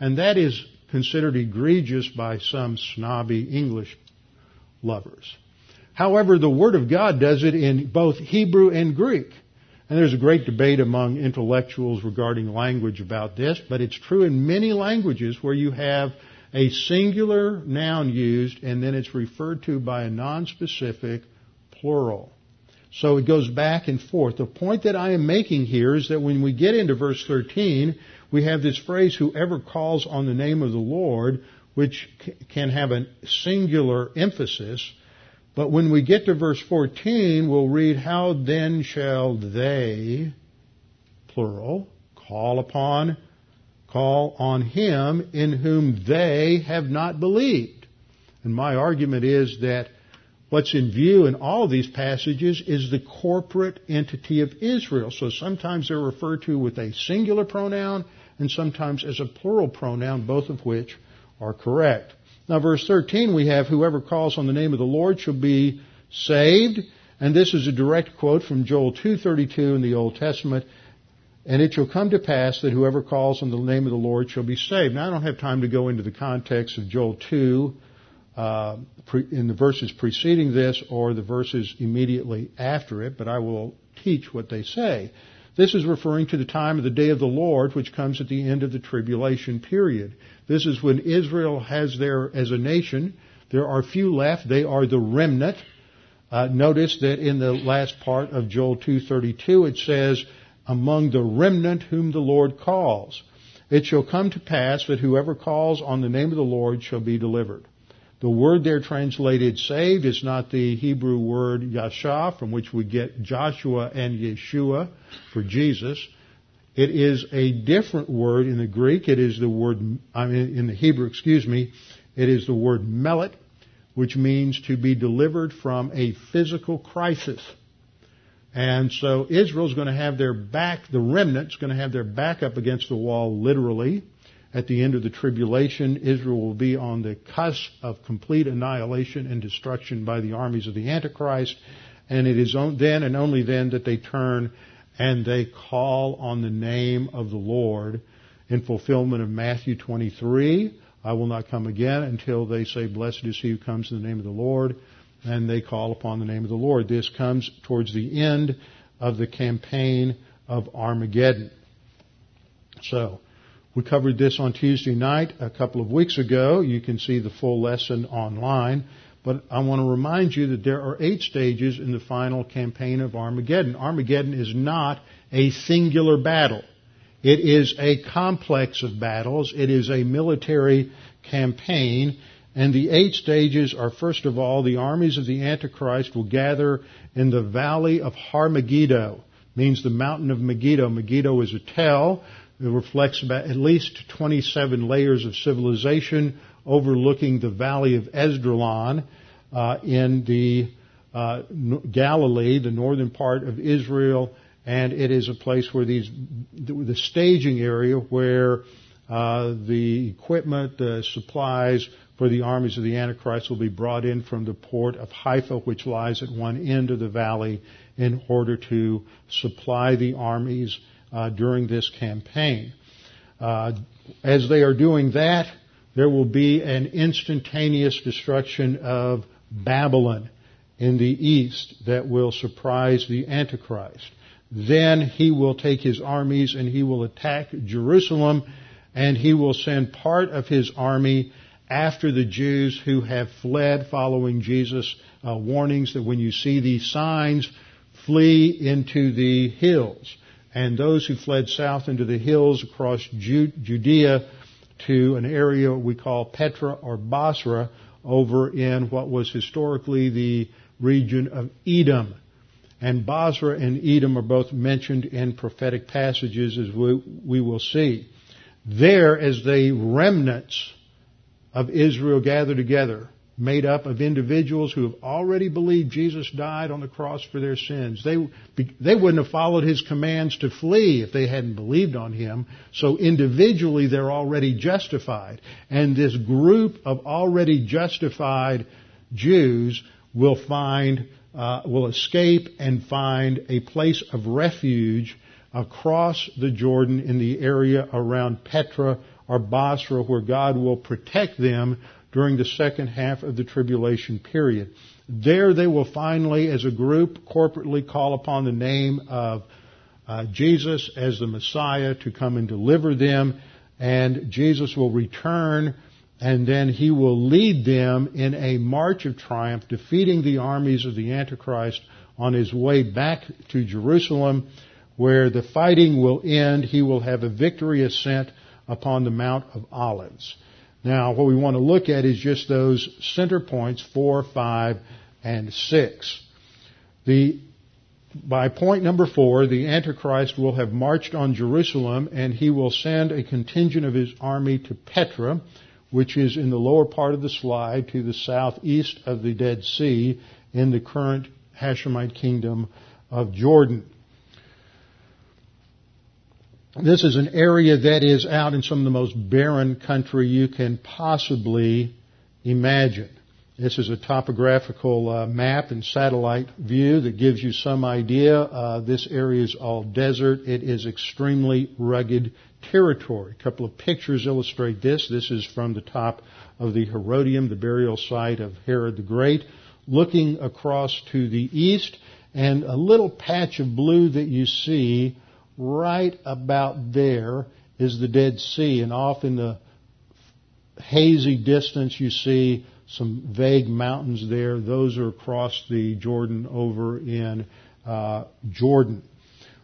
And that is considered egregious by some snobby English lovers. However, the Word of God does it in both Hebrew and Greek. And there's a great debate among intellectuals regarding language about this, but it's true in many languages where you have a singular noun used and then it's referred to by a non-specific plural. So it goes back and forth. The point that I am making here is that when we get into verse 13, we have this phrase, whoever calls on the name of the Lord, which can have a singular emphasis. But when we get to verse 14, we'll read, how then shall they, plural, call upon, call on him in whom they have not believed. And my argument is that What's in view in all these passages is the corporate entity of Israel. So sometimes they're referred to with a singular pronoun and sometimes as a plural pronoun, both of which are correct. Now verse 13 we have whoever calls on the name of the Lord shall be saved. And this is a direct quote from Joel 2.32 in the Old Testament. And it shall come to pass that whoever calls on the name of the Lord shall be saved. Now I don't have time to go into the context of Joel 2 uh, in the verses preceding this or the verses immediately after it, but I will teach what they say. This is referring to the time of the day of the Lord, which comes at the end of the tribulation period. This is when Israel has their, as a nation, there are few left. They are the remnant. Uh, notice that in the last part of Joel 2:32 it says, "Among the remnant whom the Lord calls, it shall come to pass that whoever calls on the name of the Lord shall be delivered." The word there translated saved is not the Hebrew word yasha, from which we get Joshua and Yeshua for Jesus. It is a different word in the Greek. It is the word, I mean, in the Hebrew, excuse me, it is the word melet, which means to be delivered from a physical crisis. And so Israel's going to have their back, the remnant's going to have their back up against the wall literally at the end of the tribulation, Israel will be on the cusp of complete annihilation and destruction by the armies of the Antichrist. And it is then and only then that they turn and they call on the name of the Lord in fulfillment of Matthew 23. I will not come again until they say, Blessed is he who comes in the name of the Lord. And they call upon the name of the Lord. This comes towards the end of the campaign of Armageddon. So, we covered this on Tuesday night a couple of weeks ago. You can see the full lesson online. But I want to remind you that there are eight stages in the final campaign of Armageddon. Armageddon is not a singular battle. It is a complex of battles. It is a military campaign. And the eight stages are first of all, the armies of the Antichrist will gather in the valley of Har Megiddo. Means the mountain of Megiddo. Megiddo is a tell it reflects about at least 27 layers of civilization overlooking the valley of Esdraelon uh, in the uh, Galilee, the northern part of Israel, and it is a place where these the staging area where uh, the equipment, the supplies for the armies of the Antichrist will be brought in from the port of Haifa, which lies at one end of the valley, in order to supply the armies during this campaign. Uh, as they are doing that, there will be an instantaneous destruction of Babylon in the east that will surprise the Antichrist. Then he will take his armies and he will attack Jerusalem and he will send part of his army after the Jews who have fled following Jesus' uh, warnings that when you see these signs, flee into the hills and those who fled south into the hills across Judea to an area we call Petra or Bozrah over in what was historically the region of Edom. And Bozrah and Edom are both mentioned in prophetic passages as we, we will see. There, as the remnants of Israel gather together, made up of individuals who have already believed Jesus died on the cross for their sins. They, they wouldn't have followed his commands to flee if they hadn't believed on him. So individually they're already justified. And this group of already justified Jews will find, uh, will escape and find a place of refuge across the Jordan in the area around Petra or Bozrah where God will protect them during the second half of the tribulation period. There they will finally, as a group, corporately call upon the name of uh, Jesus as the Messiah to come and deliver them, and Jesus will return, and then he will lead them in a march of triumph, defeating the armies of the Antichrist on his way back to Jerusalem, where the fighting will end. He will have a victory ascent upon the Mount of Olives. Now, what we want to look at is just those center points, four, five, and six. The, by point number four, the Antichrist will have marched on Jerusalem and he will send a contingent of his army to Petra, which is in the lower part of the slide to the southeast of the Dead Sea in the current Hashemite kingdom of Jordan. This is an area that is out in some of the most barren country you can possibly imagine. This is a topographical uh, map and satellite view that gives you some idea. Uh, this area is all desert. It is extremely rugged territory. A couple of pictures illustrate this. This is from the top of the Herodium, the burial site of Herod the Great, looking across to the east, and a little patch of blue that you see right about there is the Dead Sea, and off in the hazy distance you see some vague mountains there. Those are across the Jordan over in uh, Jordan.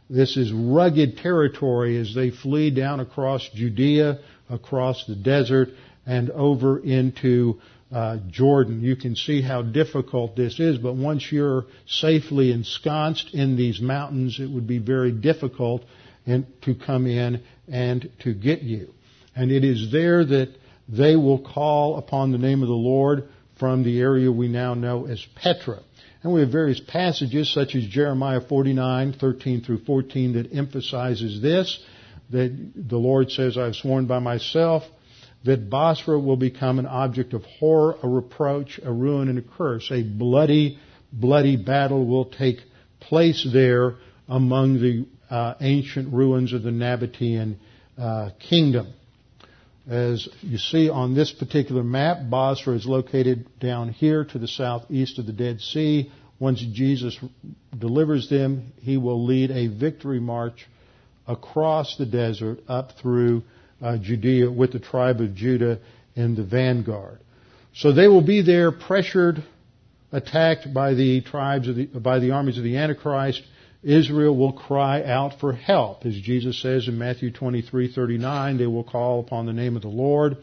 This is rugged territory as they flee down across Judea, across the desert, and over into uh, Jordan. You can see how difficult this is, but once you're safely ensconced in these mountains, it would be very difficult in, to come in and to get you. And it is there that they will call upon the name of the Lord from the area we now know as Petra. And we have various passages such as Jeremiah 49, 13 through 14 that emphasizes this, that the Lord says, I've sworn by myself that Bozrah will become an object of horror, a reproach, a ruin, and a curse. A bloody, bloody battle will take place there among the uh, ancient ruins of the Nabatean uh, kingdom. As you see on this particular map, Bozrah is located down here to the southeast of the Dead Sea. Once Jesus delivers them, he will lead a victory march across the desert up through uh, Judea with the tribe of Judah in the vanguard. So they will be there pressured, attacked by the tribes of the, by the armies of the Antichrist. Israel will cry out for help. As Jesus says in Matthew 23:39, they will call upon the name of the Lord.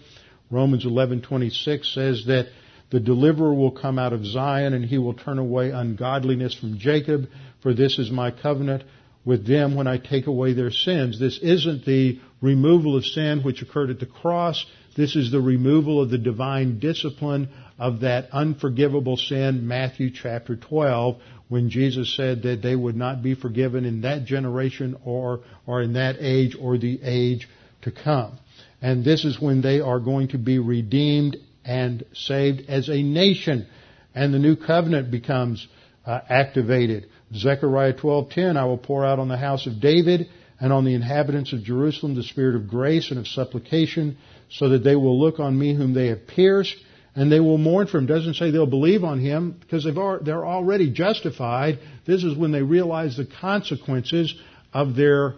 Romans 11:26 says that the deliverer will come out of Zion and he will turn away ungodliness from Jacob, for this is my covenant with them when I take away their sins. This isn't the removal of sin which occurred at the cross. This is the removal of the divine discipline of that unforgivable sin, Matthew chapter 12, when Jesus said that they would not be forgiven in that generation or, or in that age or the age to come. And this is when they are going to be redeemed and saved as a nation. And the new covenant becomes uh, activated. Zechariah 12:10 I will pour out on the house of David and on the inhabitants of Jerusalem the spirit of grace and of supplication so that they will look on me whom they have pierced and they will mourn for him. Doesn't say they'll believe on him because they're already justified. This is when they realize the consequences of their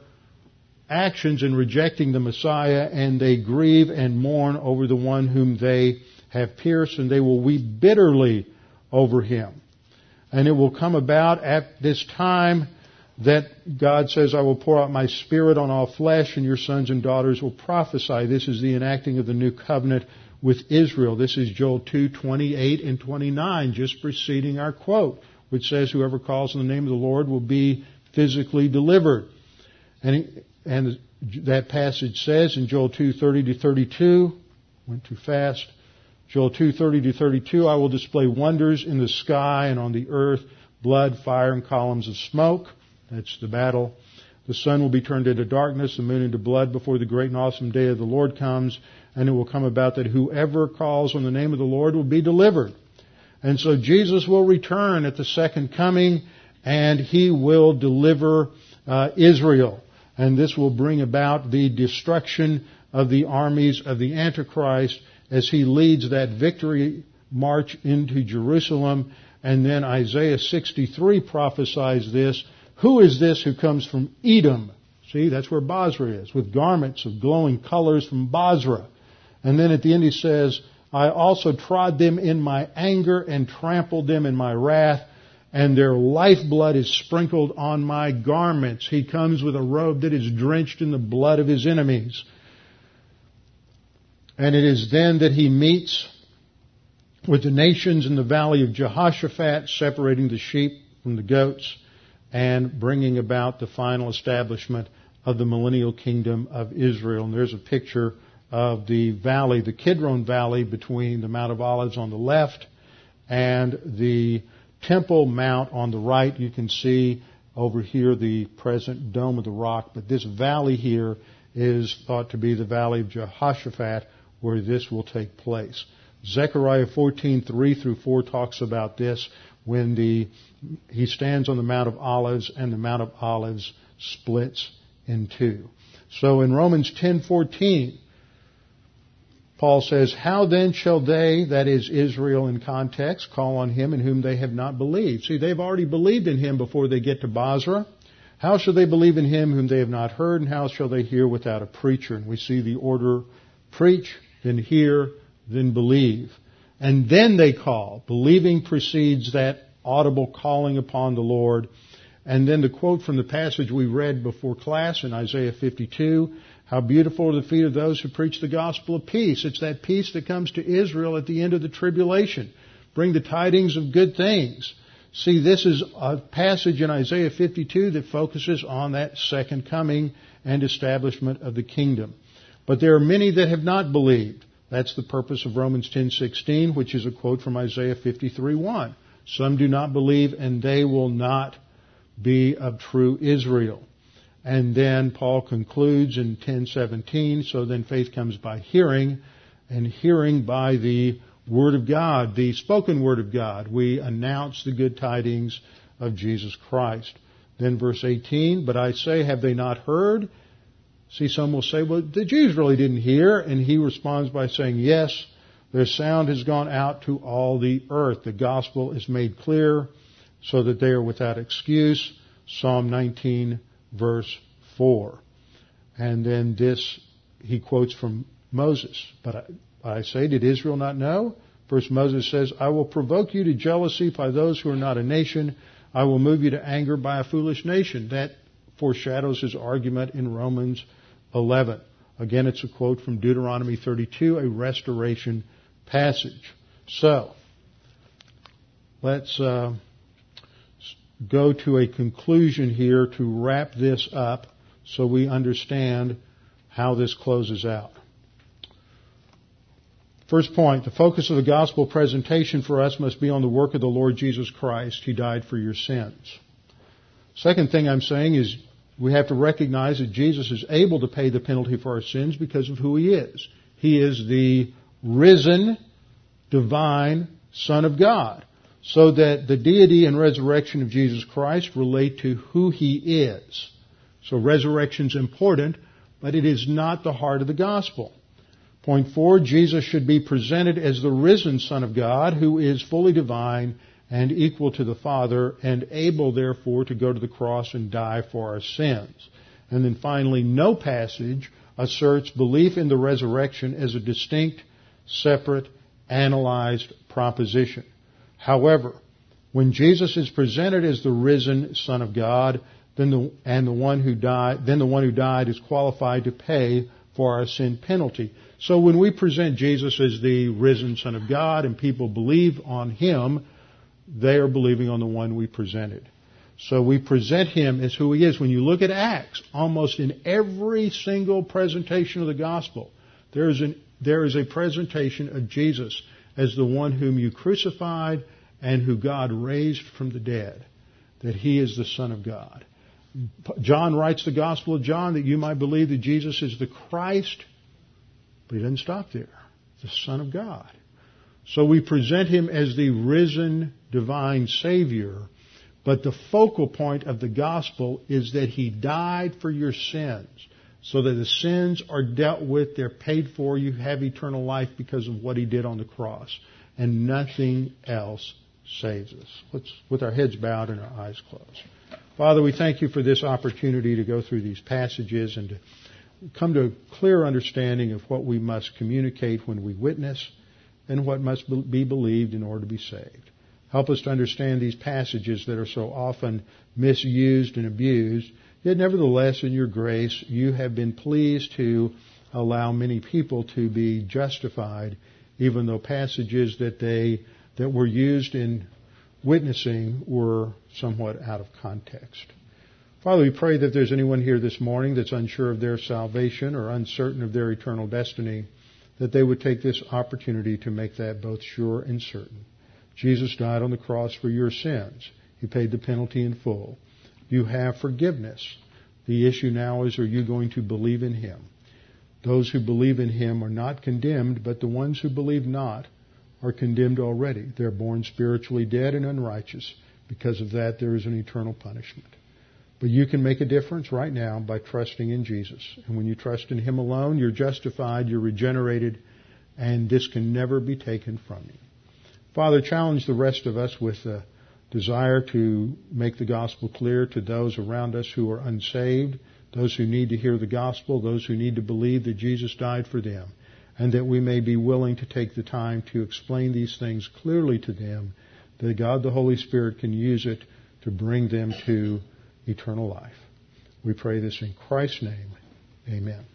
actions in rejecting the Messiah and they grieve and mourn over the one whom they have pierced and they will weep bitterly over him. And it will come about at this time that God says, I will pour out my spirit on all flesh and your sons and daughters will prophesy. This is the enacting of the new covenant with Israel. This is Joel 2, 28 and 29, just preceding our quote, which says, whoever calls on the name of the Lord will be physically delivered. And, and that passage says in Joel 2, 30 to 32, went too fast, Joel 2:30 to 32, I will display wonders in the sky and on the earth, blood, fire, and columns of smoke. That's the battle. The sun will be turned into darkness, the moon into blood before the great and awesome day of the Lord comes, and it will come about that whoever calls on the name of the Lord will be delivered. And so Jesus will return at the second coming, and he will deliver uh, Israel. And this will bring about the destruction of the armies of the Antichrist as he leads that victory march into Jerusalem. And then Isaiah 63 prophesies this. Who is this who comes from Edom? See, that's where Bozrah is, with garments of glowing colors from Bozrah. And then at the end he says, I also trod them in my anger and trampled them in my wrath, and their lifeblood is sprinkled on my garments. He comes with a robe that is drenched in the blood of his enemies. And it is then that he meets with the nations in the valley of Jehoshaphat, separating the sheep from the goats and bringing about the final establishment of the millennial kingdom of Israel. And there's a picture of the valley, the Kidron Valley between the Mount of Olives on the left and the Temple Mount on the right. You can see over here the present Dome of the Rock, but this valley here is thought to be the valley of Jehoshaphat where this will take place. Zechariah 14:3 through 4 talks about this when the he stands on the Mount of Olives and the Mount of Olives splits in two. So in Romans 10:14 Paul says, How then shall they, that is Israel in context, call on him in whom they have not believed? See, they've already believed in him before they get to Bozrah. How shall they believe in him whom they have not heard, and how shall they hear without a preacher? And we see the order preach, then hear, then believe. And then they call. Believing precedes that audible calling upon the Lord. And then the quote from the passage we read before class in Isaiah 52, how beautiful are the feet of those who preach the gospel of peace. It's that peace that comes to Israel at the end of the tribulation. Bring the tidings of good things. See, this is a passage in Isaiah 52 that focuses on that second coming and establishment of the kingdom. But there are many that have not believed. That's the purpose of Romans 10:16, which is a quote from Isaiah 53:1. Some do not believe and they will not be of true Israel. And then Paul concludes in 10:17, so then faith comes by hearing and hearing by the word of God, the spoken word of God. We announce the good tidings of Jesus Christ. Then verse 18, but I say have they not heard? See, some will say, well, the Jews really didn't hear. And he responds by saying, yes, their sound has gone out to all the earth. The gospel is made clear so that they are without excuse. Psalm 19 verse 4. And then this, he quotes from Moses. But I, I say, did Israel not know? First Moses says, I will provoke you to jealousy by those who are not a nation. I will move you to anger by a foolish nation. That foreshadows his argument in Romans 11. Again, it's a quote from Deuteronomy 32, a restoration passage. So, let's uh, go to a conclusion here to wrap this up so we understand how this closes out. First point, the focus of the gospel presentation for us must be on the work of the Lord Jesus Christ. He died for your sins. Second thing I'm saying is we have to recognize that Jesus is able to pay the penalty for our sins because of who He is. He is the risen, divine Son of God. So that the deity and resurrection of Jesus Christ relate to who He is. So resurrection is important, but it is not the heart of the gospel. Point four, Jesus should be presented as the risen Son of God who is fully divine and equal to the Father and able therefore to go to the cross and die for our sins. And then finally, no passage asserts belief in the resurrection as a distinct, separate, analyzed proposition. However, when Jesus is presented as the risen Son of God, then the, and the one who died, then the one who died is qualified to pay for our sin penalty. So when we present Jesus as the risen Son of God and people believe on Him, they are believing on the one we presented. So we present him as who he is. When you look at Acts, almost in every single presentation of the gospel, there is, an, there is a presentation of Jesus as the one whom you crucified and who God raised from the dead, that he is the Son of God. John writes the Gospel of John that you might believe that Jesus is the Christ, but he doesn't stop there. The Son of God. So we present him as the risen divine Savior, but the focal point of the gospel is that he died for your sins so that the sins are dealt with, they're paid for, you have eternal life because of what he did on the cross. And nothing else saves us. Let's, with our heads bowed and our eyes closed. Father, we thank you for this opportunity to go through these passages and to come to a clear understanding of what we must communicate when we witness and what must be believed in order to be saved. Help us to understand these passages that are so often misused and abused. Yet nevertheless, in your grace, you have been pleased to allow many people to be justified, even though passages that they that were used in witnessing were somewhat out of context. Father, we pray that there's anyone here this morning that's unsure of their salvation or uncertain of their eternal destiny, that they would take this opportunity to make that both sure and certain. Jesus died on the cross for your sins. He paid the penalty in full. You have forgiveness. The issue now is are you going to believe in Him? Those who believe in Him are not condemned, but the ones who believe not are condemned already. They're born spiritually dead and unrighteous. Because of that, there is an eternal punishment. But you can make a difference right now by trusting in Jesus. And when you trust in Him alone, you're justified, you're regenerated, and this can never be taken from you. Father, challenge the rest of us with a desire to make the gospel clear to those around us who are unsaved, those who need to hear the gospel, those who need to believe that Jesus died for them and that we may be willing to take the time to explain these things clearly to them, that God the Holy Spirit can use it to bring them to eternal life. We pray this in Christ's name. Amen.